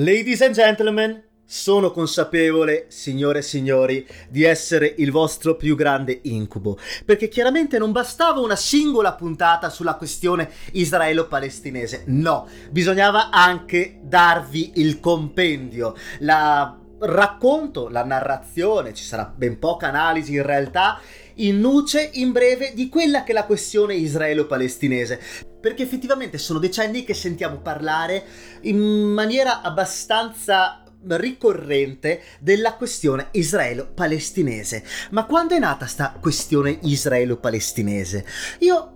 Ladies and gentlemen, sono consapevole, signore e signori, di essere il vostro più grande incubo, perché chiaramente non bastava una singola puntata sulla questione israelo-palestinese, no, bisognava anche darvi il compendio, la racconto, la narrazione, ci sarà ben poca analisi in realtà, in nuce, in breve, di quella che è la questione israelo-palestinese. Perché effettivamente sono decenni che sentiamo parlare in maniera abbastanza ricorrente della questione israelo-palestinese. Ma quando è nata sta questione israelo-palestinese? Io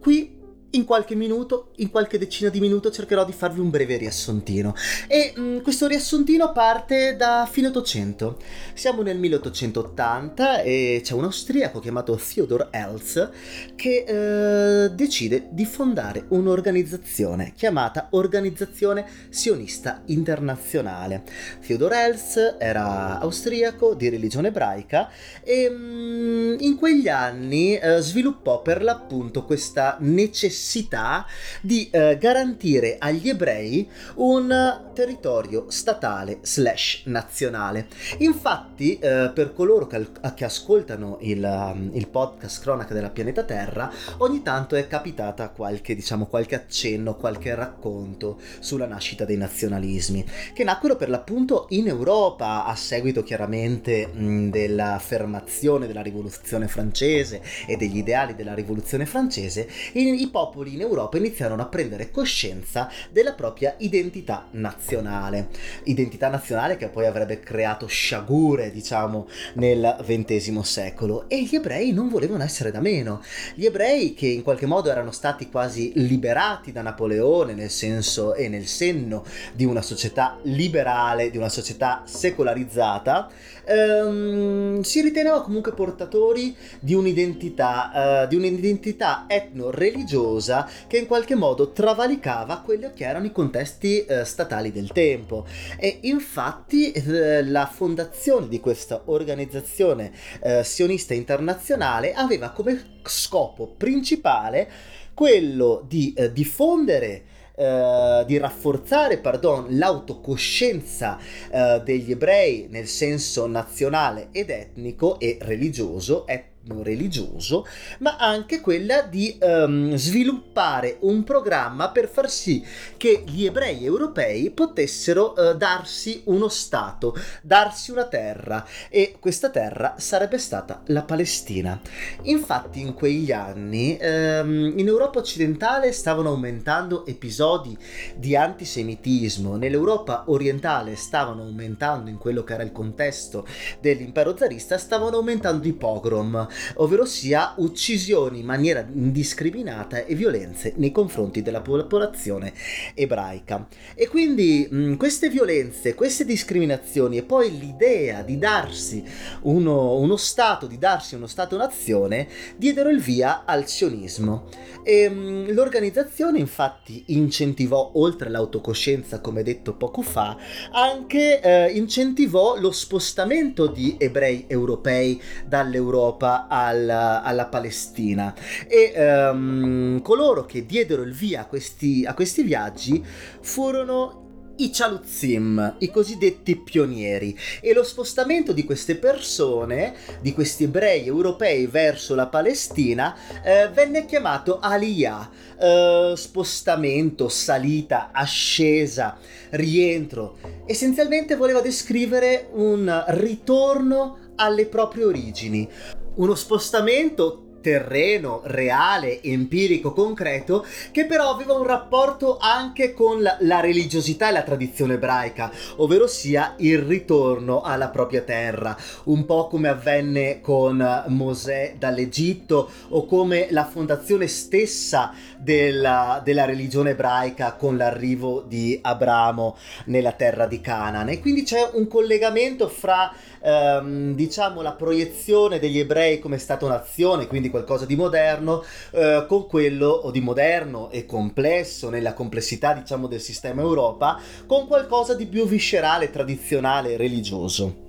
qui in qualche minuto, in qualche decina di minuti cercherò di farvi un breve riassuntino. E mh, mm, questo riassuntino parte da fine 800. Siamo nel 1880 e c'è un austriaco chiamato Theodor Elz che eh, decide di fondare un'organizzazione chiamata Organizzazione Sionista Internazionale. Theodor Elz era austriaco di religione ebraica e mh, mm, in quegli anni eh, sviluppò per l'appunto questa necessità necessità di eh, garantire agli ebrei un territorio statale slash nazionale. Infatti, eh, per coloro che, che ascoltano il, um, il, podcast Cronaca della pianeta Terra, ogni tanto è capitata qualche, diciamo, qualche accenno, qualche racconto sulla nascita dei nazionalismi, che nacquero per l'appunto in Europa a seguito chiaramente dell'affermazione della rivoluzione francese e degli ideali della rivoluzione francese, i, i popoli popoli in Europa iniziarono a prendere coscienza della propria identità nazionale. Identità nazionale che poi avrebbe creato sciagure, diciamo, nel XX secolo. E gli ebrei non volevano essere da meno. Gli ebrei che in qualche modo erano stati quasi liberati da Napoleone nel senso e nel senno di una società liberale, di una società secolarizzata, ehm, si riteneva comunque portatori di un'identità, eh, di un'identità etno-religiosa cosa che in qualche modo travalicava quelli che erano i contesti eh, statali del tempo. E infatti eh, la fondazione di questa organizzazione eh, sionista internazionale aveva come scopo principale quello di eh, diffondere Uh, di rafforzare pardon, l'autocoscienza uh, degli ebrei nel senso nazionale ed etnico e religioso, et- religioso, ma anche quella di um, sviluppare un programma per far sì che gli ebrei europei potessero uh, darsi uno Stato, darsi una terra. E questa terra sarebbe stata la Palestina. Infatti in quegli anni um, in Europa occidentale stavano aumentando episodi di antisemitismo, nell'Europa orientale stavano aumentando in quello che era il contesto dell'impero zarista, stavano aumentando i pogrom, ovvero sia uccisioni in maniera indiscriminata e violenze nei confronti della popolazione ebraica. E quindi mh, queste violenze, queste discriminazioni e poi l'idea di darsi uno, uno Stato, di darsi uno Stato-nazione, diedero il via al sionismo. E, mh, l'organizzazione infatti incentivò, oltre l'autocoscienza come detto poco fa, anche eh, incentivò lo spostamento di ebrei europei dall'Europa alla, alla Palestina. E um, coloro che diedero il via a questi, a questi viaggi furono i Chaluzim, i cosiddetti pionieri, e lo spostamento di queste persone, di questi ebrei europei verso la Palestina, eh, venne chiamato Aliyah, eh, spostamento, salita, ascesa, rientro. Essenzialmente voleva descrivere un ritorno alle proprie origini, uno spostamento terreno reale, empirico, concreto, che però aveva un rapporto anche con la, la, religiosità e la tradizione ebraica, ovvero sia il ritorno alla propria terra, un po' come avvenne con Mosè dall'Egitto o come la fondazione stessa della, della religione ebraica con l'arrivo di Abramo nella terra di Canaan. E quindi c'è un collegamento fra ehm, diciamo la proiezione degli ebrei come Stato-nazione, quindi qualcosa di moderno, eh, con quello o di moderno e complesso nella complessità diciamo del sistema Europa, con qualcosa di più viscerale, tradizionale, religioso.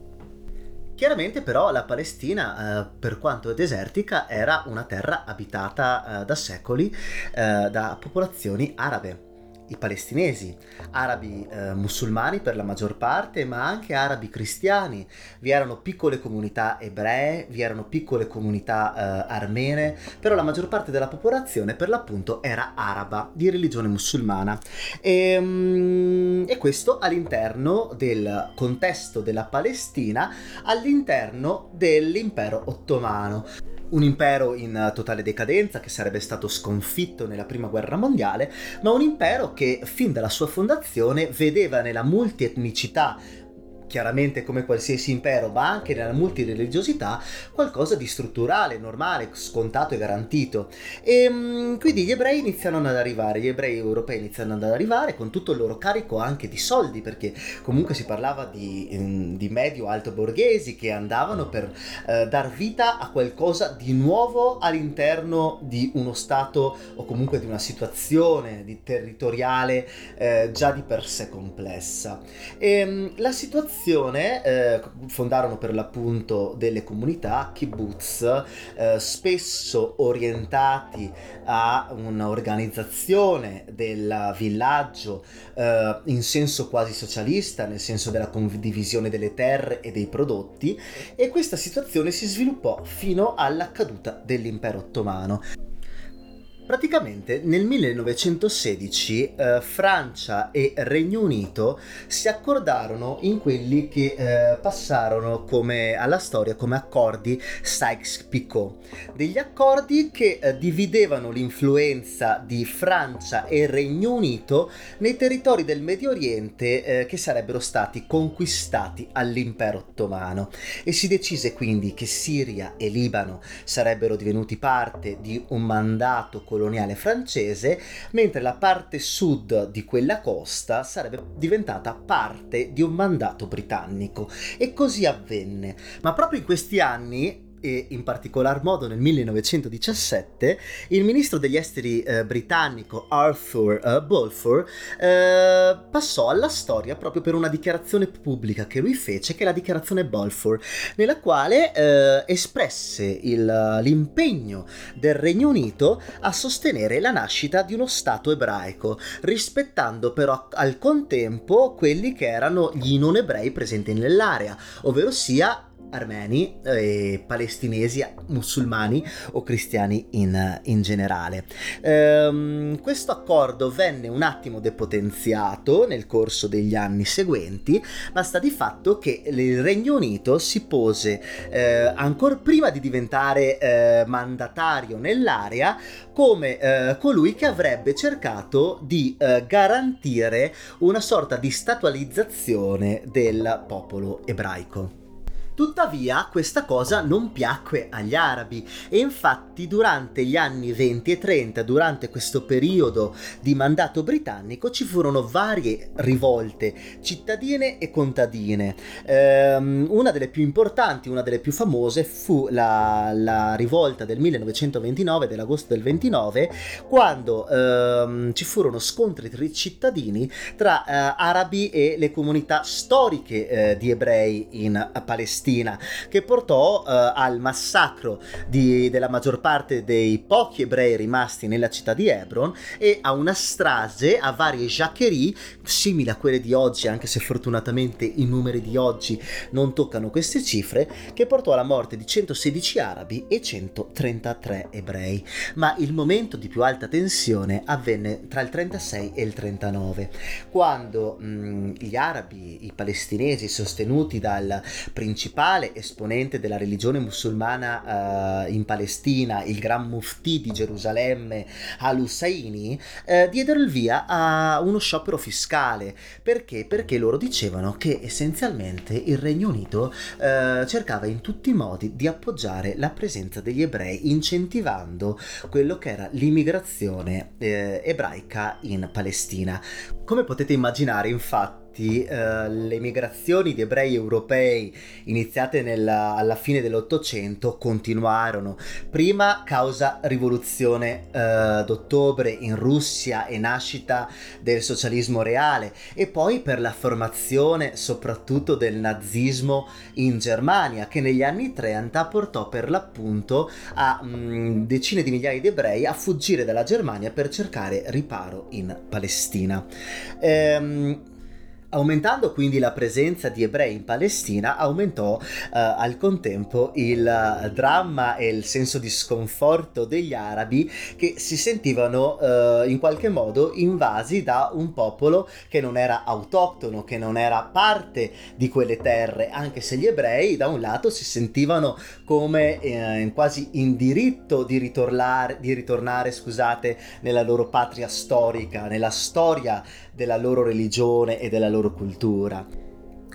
Chiaramente però la Palestina, eh, per quanto desertica, era una terra abitata eh, da secoli eh, da popolazioni arabe i palestinesi, arabi eh, musulmani per la maggior parte, ma anche arabi cristiani. Vi erano piccole comunità ebree, vi erano piccole comunità eh, armene, però la maggior parte della popolazione per l'appunto era araba, di religione musulmana. E, mm, e questo all'interno del contesto della Palestina, all'interno dell'impero ottomano un impero in totale decadenza che sarebbe stato sconfitto nella prima guerra mondiale, ma un impero che fin dalla sua fondazione vedeva nella multietnicità chiaramente come qualsiasi impero, ma anche nella multireligiosità, qualcosa di strutturale, normale, scontato e garantito. E mm, quindi gli ebrei iniziano ad arrivare, gli ebrei europei iniziano ad arrivare con tutto il loro carico anche di soldi, perché comunque si parlava di, mm, di medio-alto borghesi che andavano per eh, dar vita a qualcosa di nuovo all'interno di uno Stato o comunque di una situazione di territoriale eh, già di per sé complessa. E mm, la situazione fondazione eh, fondarono per l'appunto delle comunità, kibbutz, eh, spesso orientati a un'organizzazione del villaggio eh, in senso quasi socialista, nel senso della condivisione delle terre e dei prodotti, e questa situazione si sviluppò fino alla caduta dell'impero ottomano. Praticamente nel 1916 eh, Francia e Regno Unito si accordarono in quelli che eh, passarono come, alla storia come accordi Sykes-Picot, degli accordi che eh, dividevano l'influenza di Francia e Regno Unito nei territori del Medio Oriente eh, che sarebbero stati conquistati all'impero ottomano. E si decise quindi che Siria e Libano sarebbero divenuti parte di un mandato coloniale francese, mentre la parte sud di quella costa sarebbe diventata parte di un mandato britannico. E così avvenne. Ma proprio in questi anni e in particolar modo nel 1917 il ministro degli esteri eh, britannico Arthur eh, Balfour eh, passò alla storia proprio per una dichiarazione pubblica che lui fece che è la dichiarazione Balfour nella quale eh, espresse il, l'impegno del Regno Unito a sostenere la nascita di uno Stato ebraico rispettando però al contempo quelli che erano gli non ebrei presenti nell'area ovvero sia armeni e palestinesi, musulmani o cristiani in, in generale. Ehm, questo accordo venne un attimo depotenziato nel corso degli anni seguenti, ma sta di fatto che il Regno Unito si pose eh, ancora prima di diventare eh, mandatario nell'area come eh, colui che avrebbe cercato di eh, garantire una sorta di statualizzazione del popolo ebraico. Tuttavia questa cosa non piacque agli arabi e infatti durante gli anni 20 e 30, durante questo periodo di mandato britannico, ci furono varie rivolte cittadine e contadine. Ehm, una delle più importanti, una delle più famose fu la, la rivolta del 1929, dell'agosto del 29, quando ehm, ci furono scontri tra i cittadini tra eh, arabi e le comunità storiche eh, di ebrei in Palestina Palestina, che portò uh, al massacro di, della maggior parte dei pochi ebrei rimasti nella città di Hebron e a una strage, a varie jacquerie, simili a quelle di oggi, anche se fortunatamente i numeri di oggi non toccano queste cifre, che portò alla morte di 116 arabi e 133 ebrei. Ma il momento di più alta tensione avvenne tra il 36 e il 39, quando mh, gli arabi, i palestinesi sostenuti dal principale principale esponente della religione musulmana uh, in Palestina, il Gran Mufti di Gerusalemme, Al-Husseini, uh, diedero il via a uno sciopero fiscale. Perché? Perché loro dicevano che essenzialmente il Regno Unito uh, cercava in tutti i modi di appoggiare la presenza degli ebrei, incentivando quello che era l'immigrazione ebraica in Palestina. Come potete immaginare, infatti, effetti eh, le migrazioni di ebrei europei iniziate nella, alla fine dell'Ottocento continuarono. Prima causa rivoluzione eh, d'ottobre in Russia e nascita del socialismo reale e poi per la formazione soprattutto del nazismo in Germania che negli anni 30 portò per l'appunto a mh, mm, decine di migliaia di ebrei a fuggire dalla Germania per cercare riparo in Palestina. Ehm, Aumentando quindi la presenza di ebrei in Palestina, aumentò eh, al contempo il uh, dramma e il senso di sconforto degli arabi che si sentivano eh, in qualche modo invasi da un popolo che non era autoctono, che non era parte di quelle terre, anche se gli ebrei da un lato si sentivano come eh, quasi in diritto di ritornare, di ritornare scusate, nella loro patria storica, nella storia della loro religione e della loro cultura.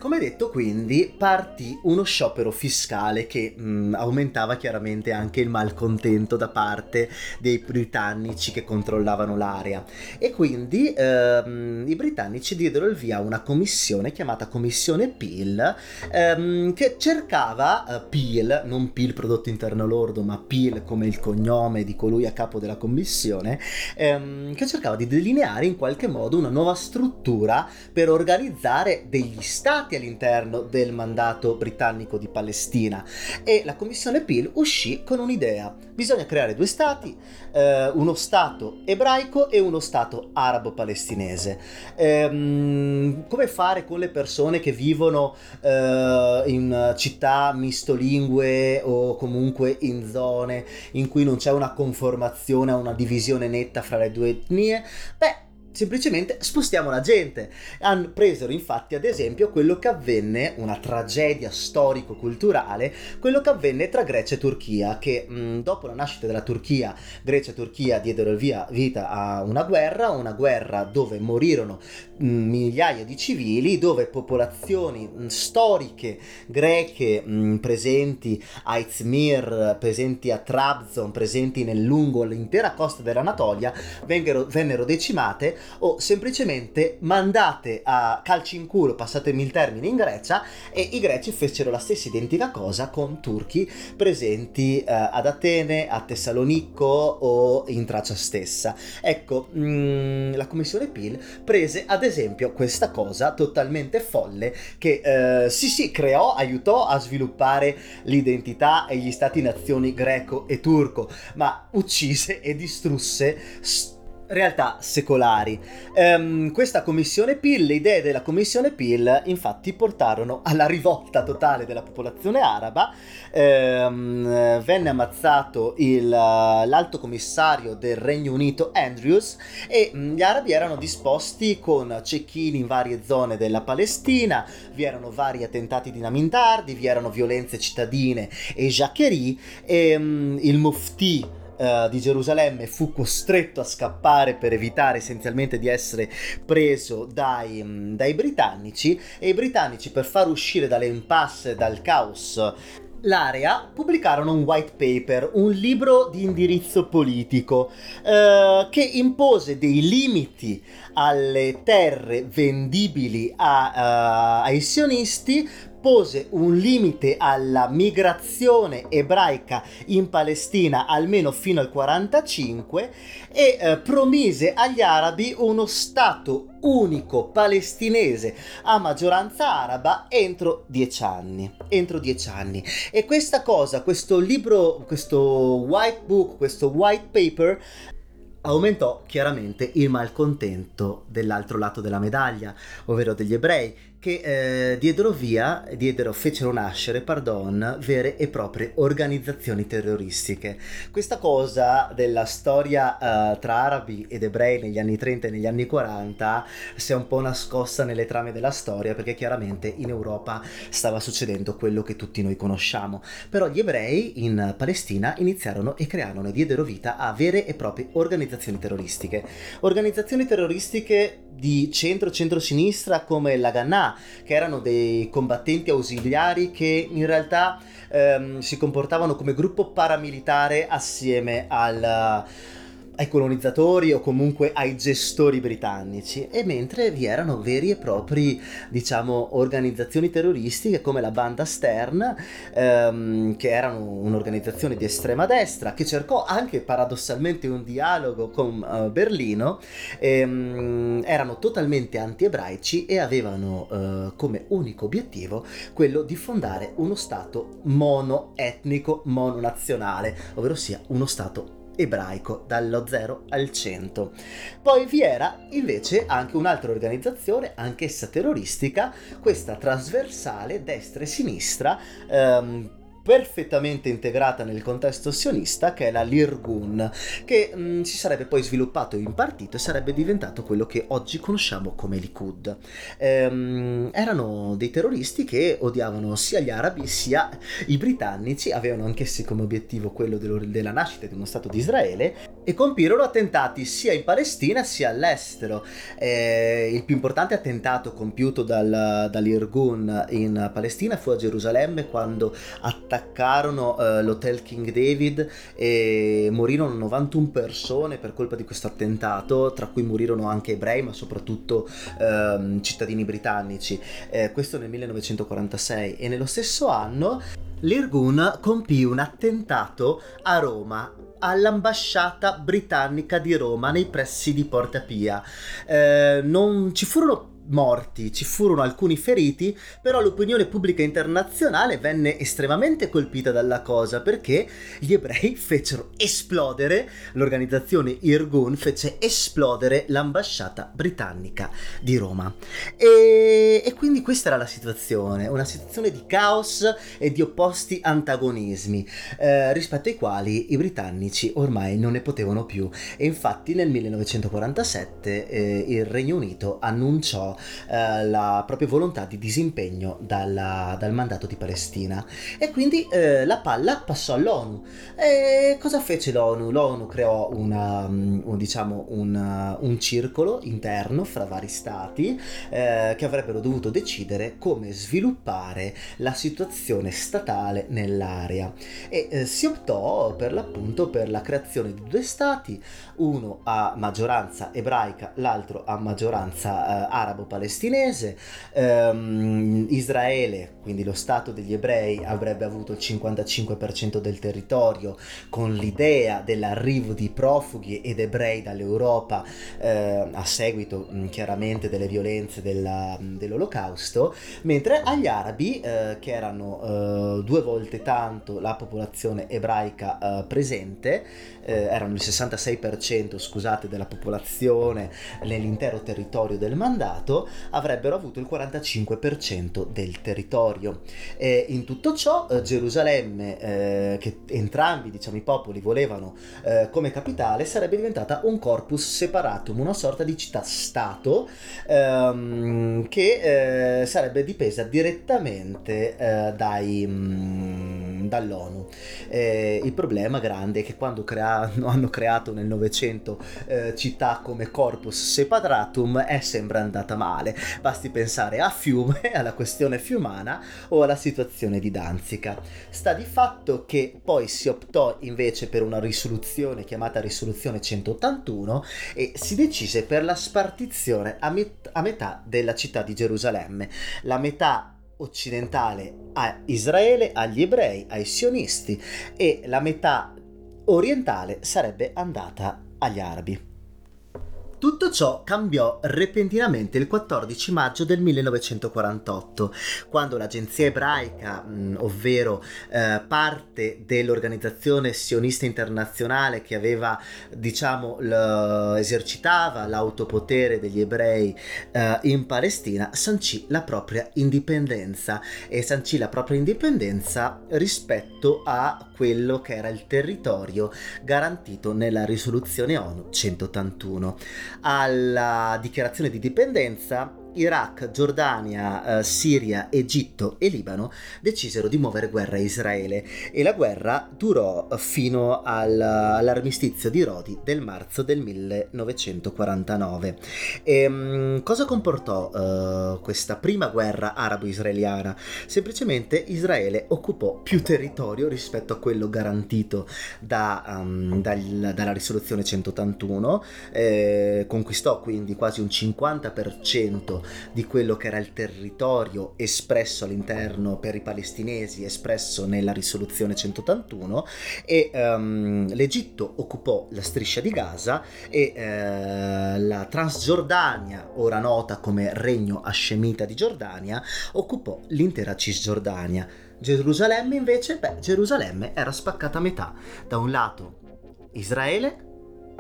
Come detto quindi partì uno sciopero fiscale che mh, mm, aumentava chiaramente anche il malcontento da parte dei britannici che controllavano l'area. E quindi ehm, i britannici diedero il via a una commissione chiamata Commissione Peel ehm, che cercava eh, Peel, non Peel prodotto interno lordo ma Peel come il cognome di colui a capo della commissione ehm, che cercava di delineare in qualche modo una nuova struttura per organizzare degli stati stati all'interno del mandato britannico di Palestina e la commissione Peel uscì con un'idea. Bisogna creare due stati, eh, uno stato ebraico e uno stato arabo-palestinese. Ehm, come fare con le persone che vivono eh, in città mistolingue o comunque in zone in cui non c'è una conformazione, una divisione netta fra le due etnie? Beh, semplicemente spostiamo la gente. Hanno preso infatti ad esempio quello che avvenne, una tragedia storico-culturale, quello che avvenne tra Grecia e Turchia, che mh, dopo la nascita della Turchia, Grecia e Turchia diedero via, vita a una guerra, una guerra dove morirono mh, migliaia di civili, dove popolazioni mh, storiche greche presenti a Izmir, presenti a Trabzon, presenti nel lungo l'intera costa dell'Anatolia, vennero, vennero decimate o semplicemente mandate a calci in culo, passatemi il termine, in Grecia e i greci fecero la stessa identica cosa con turchi presenti eh, ad Atene, a Tessalonicco o in Tracia stessa. Ecco, mh, mm, la commissione Peel prese ad esempio questa cosa totalmente folle che eh, sì sì creò, aiutò a sviluppare l'identità e gli stati-nazioni greco e turco, ma uccise e distrusse st- realtà secolari. Um, questa commissione Peel, le idee della commissione Peel infatti portarono alla rivolta totale della popolazione araba, um, venne ammazzato il, l'alto commissario del Regno Unito Andrews e um, gli arabi erano disposti con cecchini in varie zone della Palestina, vi erano vari attentati dinamintardi, vi erano violenze cittadine e jacquerie. E il mufti uh, di Gerusalemme fu costretto a scappare per evitare essenzialmente di essere preso dai, mm, dai britannici. E i britannici per far uscire dall'impasse, dal caos l'area pubblicarono un white paper, un libro di indirizzo politico eh, che impose dei limiti alle terre vendibili a, uh, ai sionisti pose un limite alla migrazione ebraica in Palestina almeno fino al 45 e eh, promise agli arabi uno stato unico palestinese a maggioranza araba entro dieci anni. Entro dieci anni. E questa cosa, questo libro, questo white book, questo white paper aumentò chiaramente il malcontento dell'altro lato della medaglia, ovvero degli ebrei, che eh, diedero via, diedero, fecero nascere, pardon, vere e proprie organizzazioni terroristiche. Questa cosa della storia uh, tra arabi ed ebrei negli anni 30 e negli anni 40 si è un po' nascosta nelle trame della storia perché chiaramente in Europa stava succedendo quello che tutti noi conosciamo. Però gli ebrei in Palestina iniziarono e crearono e diedero vita a vere e proprie organizzazioni terroristiche. Organizzazioni terroristiche di centro-centro-sinistra come la Gannà, che erano dei combattenti ausiliari che in realtà ehm, si comportavano come gruppo paramilitare assieme al ai colonizzatori o comunque ai gestori britannici, e mentre vi erano veri e propri, diciamo, organizzazioni terroristiche come la banda Stern, ehm, che erano un'organizzazione di estrema destra, che cercò anche paradossalmente un dialogo con uh, Berlino, ehm, erano totalmente anti-ebraici e avevano uh, come unico obiettivo quello di fondare uno Stato monoetnico, mononazionale, ovvero sia uno Stato ebraico dallo 0 al 100. Poi vi era invece anche un'altra organizzazione, anch'essa terroristica, questa trasversale destra e sinistra. Ehm, perfettamente integrata nel contesto sionista che è la Lirgun che mh, mm, si sarebbe poi sviluppato in partito e sarebbe diventato quello che oggi conosciamo come Likud. Ehm, erano dei terroristi che odiavano sia gli arabi sia i britannici avevano anch'essi come obiettivo quello della nascita di uno stato di Israele e compirono attentati sia in Palestina sia all'estero. Eh, il più importante attentato compiuto dal, dall'Irgun in Palestina fu a Gerusalemme quando attaccarono attaccarono uh, l'hotel King David e morirono 91 persone per colpa di questo attentato, tra cui morirono anche ebrei, ma soprattutto uh, cittadini britannici. Eh, questo nel 1946 e nello stesso anno l'Irgun compì un attentato a Roma all'ambasciata britannica di Roma nei pressi di Porta Pia. Eh, non ci furono morti, ci furono alcuni feriti, però l'opinione pubblica internazionale venne estremamente colpita dalla cosa perché gli ebrei fecero esplodere, l'organizzazione Irgun fece esplodere l'ambasciata britannica di Roma. E, e quindi questa era la situazione, una situazione di caos e di opposti antagonismi, eh, rispetto ai quali i britannici ormai non ne potevano più. E infatti nel 1947 eh, il Regno Unito annunciò eh, la propria volontà di disimpegno dalla, dal mandato di Palestina e quindi eh, la palla passò all'ONU. E cosa fece l'ONU? L'ONU creò una, mm, un, diciamo, una, un circolo interno fra vari stati eh, che avrebbero dovuto decidere come sviluppare la situazione statale nell'area e eh, si optò per l'appunto per la creazione di due stati, uno a maggioranza ebraica, l'altro a maggioranza eh, arabo arabo-palestinese, ehm, Israele, quindi lo Stato degli ebrei, avrebbe avuto il 55% del territorio con l'idea dell'arrivo di profughi ed ebrei dall'Europa eh, a seguito mh, chiaramente delle violenze della, dell'olocausto, mentre agli arabi, eh, che erano eh, due volte tanto la popolazione ebraica eh, presente, eh, erano il 66% scusate, della popolazione nell'intero territorio del mandato, avrebbero avuto il 45% del territorio. E in tutto ciò eh, Gerusalemme, eh, che entrambi diciamo, i popoli volevano eh, come capitale, sarebbe diventata un corpus separatum, una sorta di città-stato ehm, che eh, sarebbe dipesa direttamente eh, dai, mh, mm, dall'ONU. il problema grande è che quando crea- hanno creato nel Novecento eh, città come corpus separatum è sempre andata male. Basti pensare a Fiume, alla questione fiumana o alla situazione di Danzica. Sta di fatto che poi si optò invece per una risoluzione chiamata risoluzione 181 e si decise per la spartizione a, met- a metà della città di Gerusalemme. La metà occidentale a Israele, agli ebrei, ai sionisti e la metà orientale sarebbe andata agli arabi. Tutto ciò cambiò repentinamente il 14 maggio del 1948, quando l'agenzia ebraica, ovvero eh, parte dell'organizzazione sionista internazionale che aveva, diciamo, esercitava l'autopotere degli ebrei eh, in Palestina, sancì la propria indipendenza e sancì la propria indipendenza rispetto a quello che era il territorio garantito nella risoluzione ONU 181 alla dichiarazione di dipendenza Iraq, Giordania, eh, Siria, Egitto e Libano decisero di muovere guerra a Israele e la guerra durò fino al, all'armistizio di Rodi del marzo del 1949. E, um, cosa comportò uh, questa prima guerra arabo-israeliana? Semplicemente Israele occupò più territorio rispetto a quello garantito da, um, dal, dalla risoluzione 181, eh, conquistò quindi quasi un 50% di quello che era il territorio espresso all'interno per i palestinesi, espresso nella risoluzione 181 e um, l'Egitto occupò la striscia di Gaza e uh, la Transgiordania, ora nota come Regno Hascemita di Giordania, occupò l'intera Cisgiordania. Gerusalemme invece, beh, Gerusalemme era spaccata a metà, da un lato Israele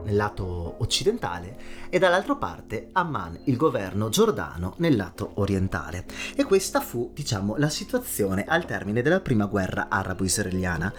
nel lato occidentale e dall'altra parte Amman, il governo giordano, nel lato orientale. E questa fu, diciamo, la situazione al termine della prima guerra arabo-israeliana.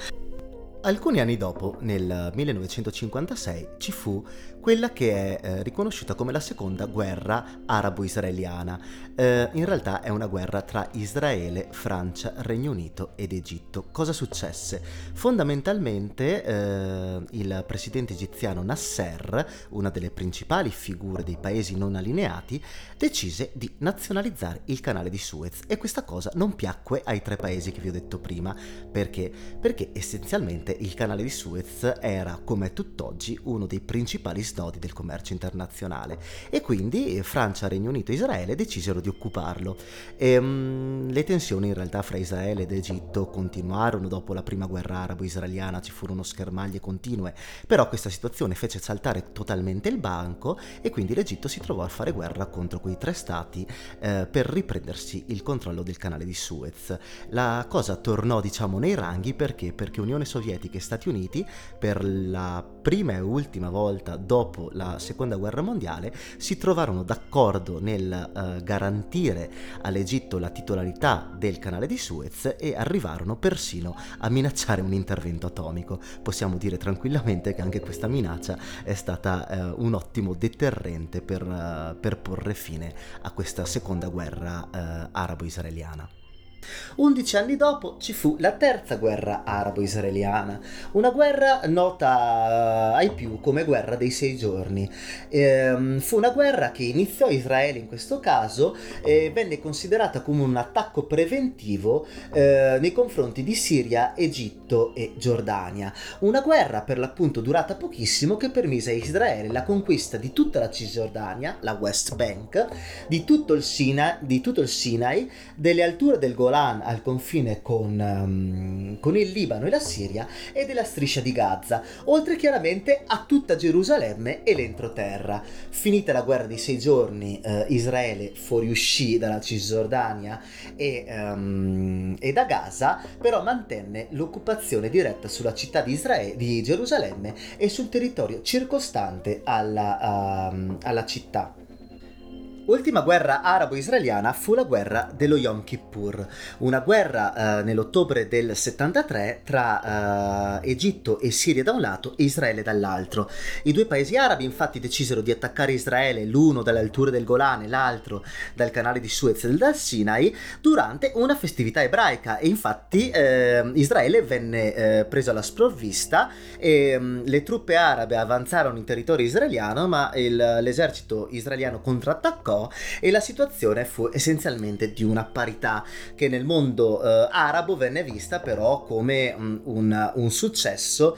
Alcuni anni dopo, nel 1956, ci fu quella che è eh, riconosciuta come la seconda guerra arabo-israeliana. Eh, in realtà è una guerra tra Israele, Francia, Regno Unito ed Egitto. Cosa successe? Fondamentalmente eh, il presidente egiziano Nasser, una delle principali figure dei paesi non allineati, decise di nazionalizzare il canale di Suez e questa cosa non piacque ai tre paesi che vi ho detto prima. Perché? Perché essenzialmente il canale di Suez era, come tutt'oggi, uno dei principali snodi del commercio internazionale e quindi Francia, Regno Unito e Israele decisero di occuparlo. E, um, le tensioni in realtà fra Israele ed Egitto continuarono dopo la prima guerra arabo-israeliana, ci furono schermaglie continue, però questa situazione fece saltare totalmente il banco e quindi l'Egitto si trovò a fare guerra contro quei tre stati eh, per riprendersi il controllo del canale di Suez. La cosa tornò diciamo nei ranghi perché? Perché Unione Sovietica e Stati Uniti per la prima e ultima volta dopo la seconda guerra mondiale si trovarono d'accordo nel uh, garantire all'Egitto la titolarità del canale di Suez e arrivarono persino a minacciare un intervento atomico. Possiamo dire tranquillamente che anche questa minaccia è stata uh, un ottimo deterrente per, uh, per, porre fine a questa seconda guerra arabo-israeliana. Undici anni dopo ci fu la terza guerra arabo-israeliana, una guerra nota ai più come guerra dei sei giorni. Ehm, fu una guerra che iniziò Israele in questo caso e venne considerata come un attacco preventivo eh, nei confronti di Siria, Egitto e Giordania. Una guerra per l'appunto durata pochissimo che permise a Israele la conquista di tutta la Cisgiordania, la West Bank, di tutto il, Sina, di tutto il Sinai, delle alture del Golan Golan al confine con, um, con, il Libano e la Siria e della striscia di Gaza, oltre chiaramente a tutta Gerusalemme e l'entroterra. Finita la guerra di sei giorni, eh, Israele fuoriuscì dalla Cisgiordania e, um, e, da Gaza, però mantenne l'occupazione diretta sulla città di, Israele, di Gerusalemme e sul territorio circostante alla, uh, alla città. Ultima guerra arabo-israeliana fu la guerra dello Yom Kippur, una guerra eh, nell'ottobre del 73 tra eh, Egitto e Siria da un lato e Israele dall'altro. I due paesi arabi infatti decisero di attaccare Israele, l'uno dalle alture del Golane, l'altro dal canale di Suez e dal Sinai, durante una festività ebraica e infatti eh, Israele venne eh, preso alla sprovvista e mh, mm, le truppe arabe avanzarono in territorio israeliano ma il, l'esercito israeliano contrattaccò attaccò e la situazione fu essenzialmente di una parità che nel mondo eh, arabo venne vista però come um, un, un, successo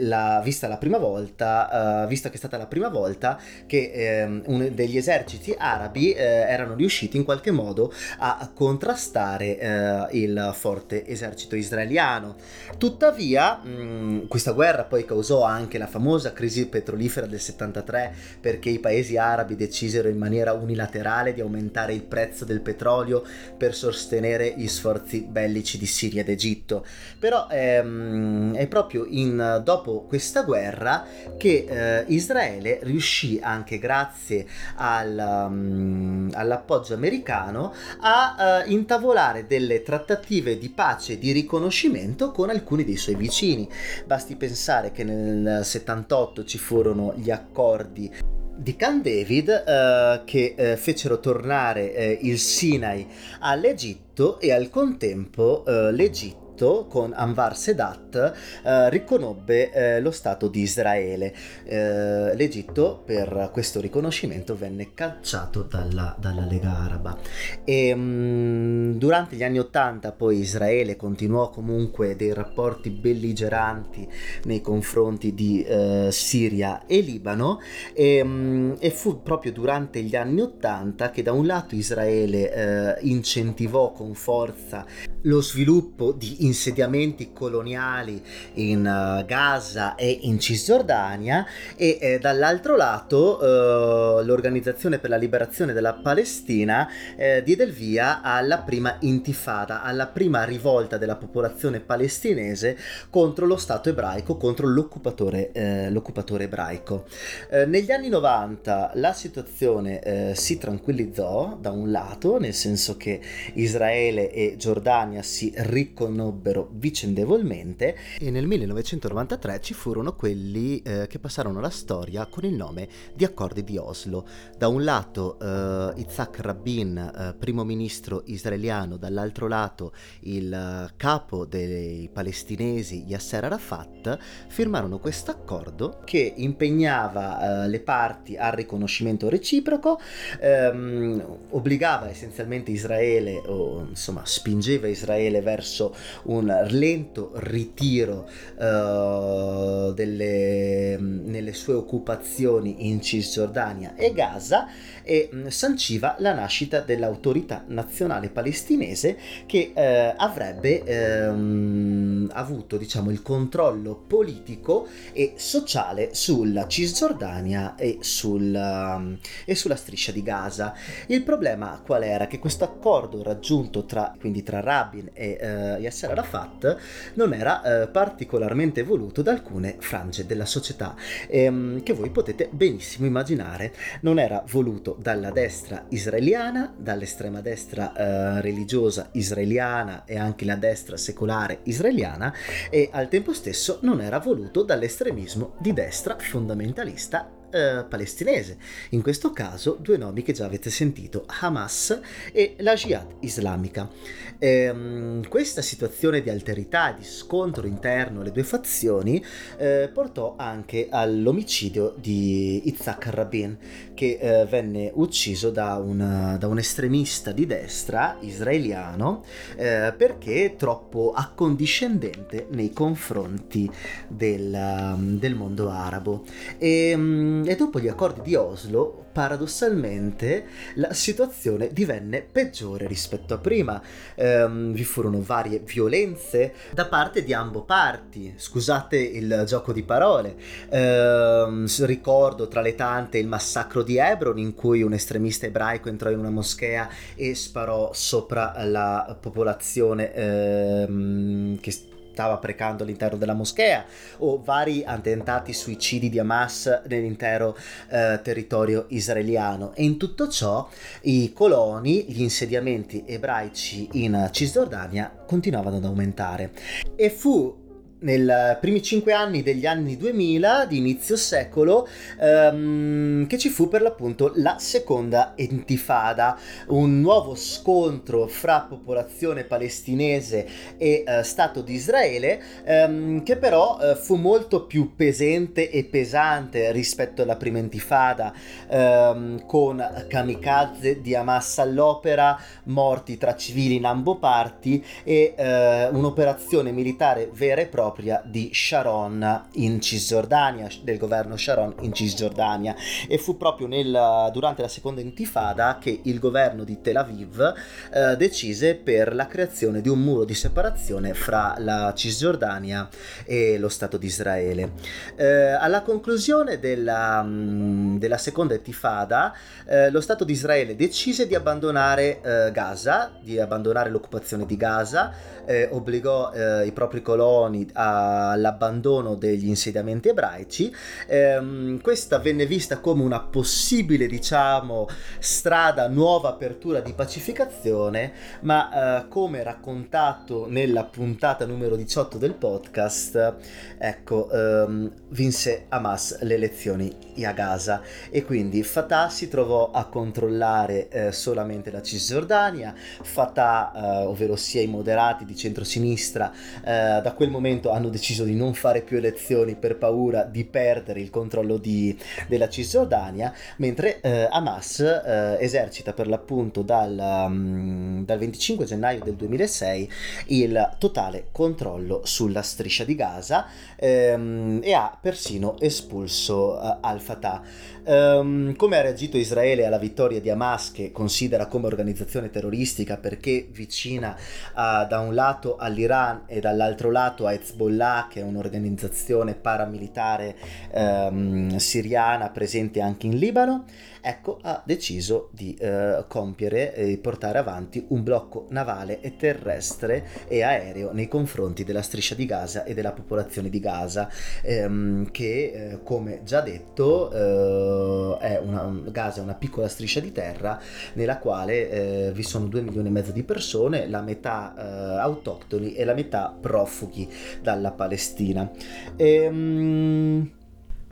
la, vista la prima volta, uh, vista che è stata la prima volta che eh, un, degli eserciti arabi eh, erano riusciti in qualche modo a contrastare eh, il forte esercito israeliano. Tuttavia mh, mm, questa guerra poi causò anche la famosa crisi petrolifera del 73 perché i paesi arabi decisero in maniera unilaterale di aumentare il prezzo del petrolio per sostenere gli sforzi bellici di Siria ed Egitto. Però ehm, è proprio in, dopo questa guerra che eh, Israele riuscì anche grazie al, um, all'appoggio americano a uh, intavolare delle trattative di pace e di riconoscimento con alcuni dei suoi vicini. Basti pensare che nel 78 ci furono gli accordi di Camp David eh, che eh, fecero tornare eh, il Sinai all'Egitto e al contempo eh, l'Egitto 1948 con Anwar Sedat eh, riconobbe eh, lo Stato di Israele. Eh, L'Egitto per questo riconoscimento venne cacciato dalla, dalla Lega Araba. E, mh, durante gli anni 80 poi Israele continuò comunque dei rapporti belligeranti nei confronti di eh, Siria e Libano e, mh, e, fu proprio durante gli anni 80 che da un lato Israele eh, incentivò con forza lo sviluppo di insediamenti coloniali in uh, Gaza e in Cisgiordania e eh, dall'altro lato uh, l'Organizzazione per la Liberazione della Palestina eh, diede il via alla prima intifada, alla prima rivolta della popolazione palestinese contro lo Stato ebraico, contro l'occupatore, eh, l'occupatore ebraico. Eh, negli anni 90 la situazione eh, si tranquillizzò da un lato, nel senso che Israele e Giordania si riconobbero vicendevolmente e nel 1993 ci furono quelli eh, che passarono la storia con il nome di accordi di Oslo. Da un lato eh, Yitzhak Rabin, eh, primo ministro israeliano, dall'altro lato il eh, capo dei palestinesi Yasser Arafat firmarono questo accordo che impegnava eh, le parti al riconoscimento reciproco, ehm, obbligava essenzialmente Israele o insomma spingeva Israele verso un lento ritiro uh, delle, nelle sue occupazioni in Cisgiordania e Gaza e mh, sanciva la nascita dell'autorità nazionale palestinese che eh, avrebbe ehm, avuto diciamo, il controllo politico e sociale sulla Cisgiordania e, sul, um, e sulla striscia di Gaza. Il problema qual era? Che questo accordo raggiunto tra, quindi tra Rabin e eh, Yasser Arafat non era eh, particolarmente voluto da alcune frange della società ehm, che voi potete benissimo immaginare. Non era voluto dalla destra israeliana, dall'estrema destra eh, religiosa israeliana e anche la destra secolare israeliana e al tempo stesso non era voluto dall'estremismo di destra fondamentalista eh, palestinese. In questo caso due nomi che già avete sentito, Hamas e la Jihad islamica. Ehm, questa situazione di alterità di scontro interno alle due fazioni eh, portò anche all'omicidio di Itzhak Rabin, che eh, venne ucciso da un, da un, estremista di destra israeliano eh, perché troppo accondiscendente nei confronti del, del mondo arabo. E, ehm, e dopo gli accordi di Oslo, paradossalmente, la situazione divenne peggiore rispetto a prima. Ehm, vi furono varie violenze da parte di ambo parti. Scusate il gioco di parole. Ehm, ricordo tra le tante il massacro di Hebron in cui un estremista ebraico entrò in una moschea e sparò sopra la popolazione ehm, che stava precando all'interno della moschea o vari attentati suicidi di Hamas nell'intero eh, territorio israeliano. E in tutto ciò i coloni, gli insediamenti ebraici in Cisgiordania continuavano ad aumentare. E fu nei primi cinque anni degli anni 2000 di inizio secolo ehm, che ci fu per l'appunto la seconda intifada un nuovo scontro fra popolazione palestinese e eh, Stato di Israele ehm, che però eh, fu molto più pesante e pesante rispetto alla prima intifada ehm, con kamikaze di Hamas all'opera morti tra civili in ambo parti e eh, un'operazione militare vera e propria propria di Sharon in Cisgiordania, del governo Sharon in Cisgiordania e fu proprio nel, durante la seconda intifada che il governo di Tel Aviv eh, decise per la creazione di un muro di separazione fra la Cisgiordania e lo Stato di Israele. Eh, alla conclusione della, mm, della seconda intifada eh, lo Stato di Israele decise di abbandonare eh, Gaza, di abbandonare l'occupazione di Gaza, eh, obbligò eh, i propri coloni all'abbandono degli insediamenti ebraici. Ehm, questa venne vista come una possibile, diciamo, strada, nuova apertura di pacificazione, ma eh, come raccontato nella puntata numero 18 del podcast, ecco, ehm, vinse Hamas le elezioni e a Gaza. E quindi Fatah si trovò a controllare eh, solamente la Cisgiordania, Fatah, eh, ovvero sia i moderati di centrosinistra, eh, da quel momento hanno deciso di non fare più elezioni per paura di perdere il controllo di, della Cisgiordania, mentre eh, Hamas eh, esercita per l'appunto dal, um, dal 25 gennaio del 2006 il totale controllo sulla striscia di Gaza ehm, e ha persino espulso uh, Fatah Um, come ha reagito Israele alla vittoria di Hamas, che considera come organizzazione terroristica perché vicina uh, da un lato all'Iran e dall'altro lato a Hezbollah, che è un'organizzazione paramilitare um, siriana presente anche in Libano? ecco, ha deciso di eh, compiere e portare avanti un blocco navale e terrestre e aereo nei confronti della striscia di Gaza e della popolazione di Gaza, ehm, che eh, come già detto eh, è una, Gaza è una piccola striscia di terra nella quale eh, vi sono 2 milioni e mezzo di persone, la metà eh, autoctoni e la metà profughi dalla Palestina. Ehm,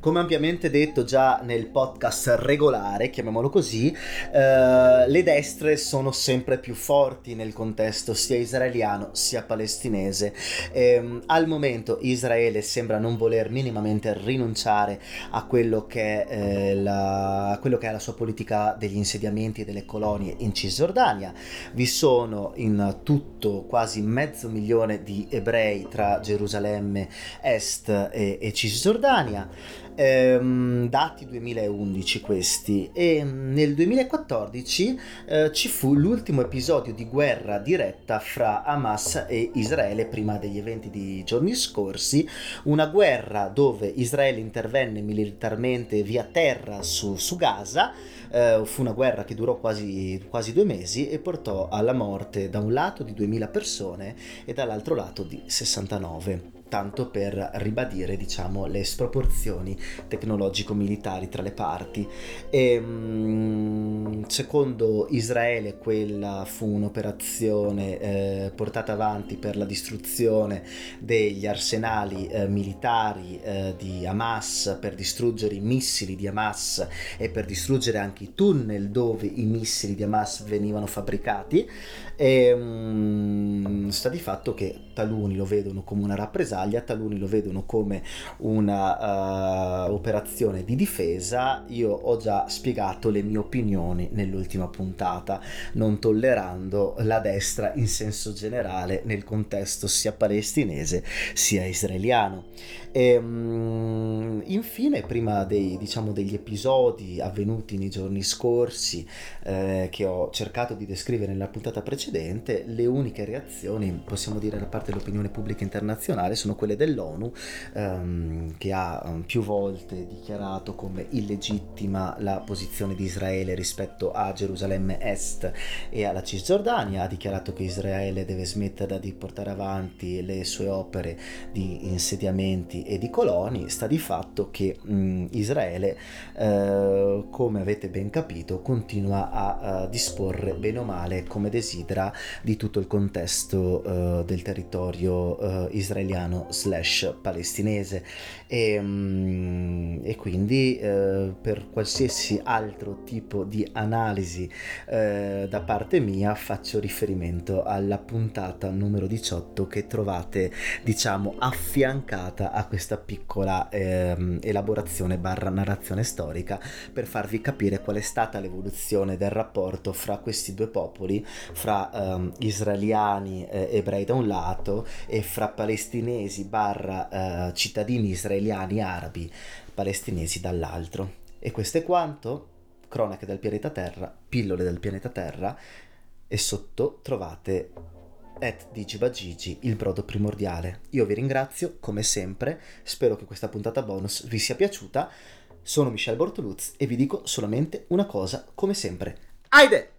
come ampiamente detto già nel podcast regolare, chiamiamolo così, eh, le destre sono sempre più forti nel contesto sia israeliano sia palestinese. E, ehm, al momento Israele sembra non voler minimamente rinunciare a quello che, è, eh, la, quello che è la sua politica degli insediamenti e delle colonie in Cisgiordania. Vi sono in tutto quasi mezzo milione di ebrei tra Gerusalemme Est e, e Cisgiordania ehm, dati 2011 questi. E nel 2014 eh, ci fu l'ultimo episodio di guerra diretta fra Hamas e Israele prima degli eventi di giorni scorsi, una guerra dove Israele intervenne militarmente via terra su, su Gaza, eh, fu una guerra che durò quasi, quasi due mesi e portò alla morte da un lato di 2000 persone e dall'altro lato di 69 tanto per ribadire diciamo, le sproporzioni tecnologico-militari tra le parti. E, mm, secondo Israele quella fu un'operazione eh, portata avanti per la distruzione degli arsenali eh, militari eh, di Hamas, per distruggere i missili di Hamas e per distruggere anche i tunnel dove i missili di Hamas venivano fabbricati. E, um, sta di fatto che taluni lo vedono come una rappresaglia taluni lo vedono come una uh, operazione di difesa. Io ho già spiegato le mie opinioni nell'ultima puntata, non tollerando la destra in senso generale nel contesto sia palestinese sia israeliano. E, um, infine, prima dei, diciamo, degli episodi avvenuti nei giorni scorsi, eh, che ho cercato di descrivere nella puntata precedente, le uniche reazioni, possiamo dire da parte dell'opinione pubblica internazionale, sono quelle dell'ONU, ehm, che ha um, più volte dichiarato come illegittima la posizione di Israele rispetto a Gerusalemme Est e alla Cisgiordania, ha dichiarato che Israele deve smettere di portare avanti le sue opere di insediamenti e di coloni, sta di fatto che mh, Israele, eh, come avete ben capito, continua a, a, disporre bene o male come desidera di tutto il contesto eh, del territorio eh, israeliano slash palestinese. E, mm, e quindi eh, per qualsiasi altro tipo di analisi da parte mia faccio riferimento alla puntata numero 18 che trovate diciamo affiancata a questa piccola eh, elaborazione barra narrazione storica per farvi capire qual è stata l'evoluzione del rapporto fra questi due popoli, fra ehm, israeliani eh, ebrei da un lato e fra palestinesi barra eh, cittadini israeliani arabi palestinesi dall'altro. E questo è quanto? Cronache del pianeta Terra, pillole del pianeta Terra e sotto trovate at digibagigi, il brodo primordiale. Io vi ringrazio come sempre, spero che questa puntata bonus vi sia piaciuta. Sono Michel Bortoluz e vi dico solamente una cosa come sempre. Aide!